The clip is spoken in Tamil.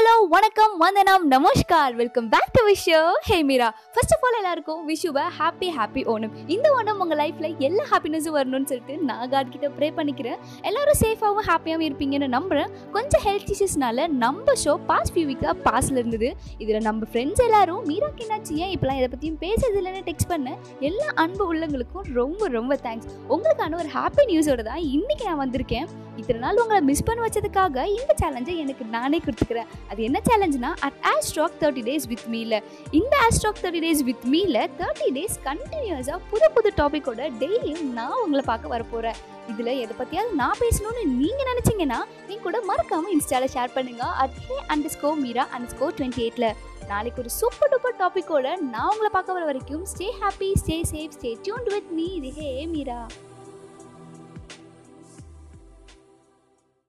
ஹலோ வணக்கம் வந்தனம் நமஸ்கார். Welcome back to wish hey Meera first of all எல்லாருக்கும் விஷுவை ஹாப்பி ஹாப்பி ஓணம் இந்த ஓணம் உங்கள் லைஃப்பில் எல்லா ஹாப்பினஸும் வரணும்னு சொல்லிட்டு நான் காட் கிட்ட ப்ரே பண்ணிக்கிறேன். எல்லாரும் சேஃபாகவும் ஹாப்பியாகவும் இருப்பீங்கன்னு நம்புகிறேன் கொஞ்சம் ஹெல்த் இஷ்யூஸ்னால நம்ம ஷோ பாஸ்ட் ஃபியூ வீக்காக பாஸில் இருந்தது. இதில் நம்ம ஃப்ரெண்ட்ஸ் எல்லாரும் மீரா கின்னாச்சி ஏன் இப்போலாம் இதை பற்றியும் பேசுறது இல்லைன்னு டெக்ஸ்ட் பண்ண? எல்லா அன்பு உள்ளங்களுக்கும் ரொம்ப ரொம்ப தேங்க்ஸ் உங்களுக்கான ஒரு ஹாப்பி நியூஸோட தான் இன்றைக்கி நான் வந்திருக்கேன். இத்தனை நாள் உங்களை மிஸ் பண்ண வச்சதுக்காக இந்த சேலஞ்சை எனக்கு நானே கொடுத்துக்கிறேன். அது என்ன சேலஞ்சுனா at hashtag thirty days with Meera இந்த hashtag thirty days with Meera thirty days கண்டினியூஸாக புது புது டாப்பிக்கோட டெய்லியும் நான் உங்களை பார்க்க வரப்போகிறேன் இதில் எதை பற்றியாவது நான் பேசணும்னு நீங்கள் நினச்சிங்கன்னா நீங்கள் கூட மறக்காமல் இன்ஸ்டாவில் ஷேர் பண்ணுங்க. At hey underscore Meera underscore twenty எயிட்டில் நாளைக்கு ஒரு சூப்பர் டூப்பர் டாப்பிக்கோட நான் உங்களை பார்க்க வர வரைக்கும் stay happy stay safe stay tuned with me இது ஹே மீரா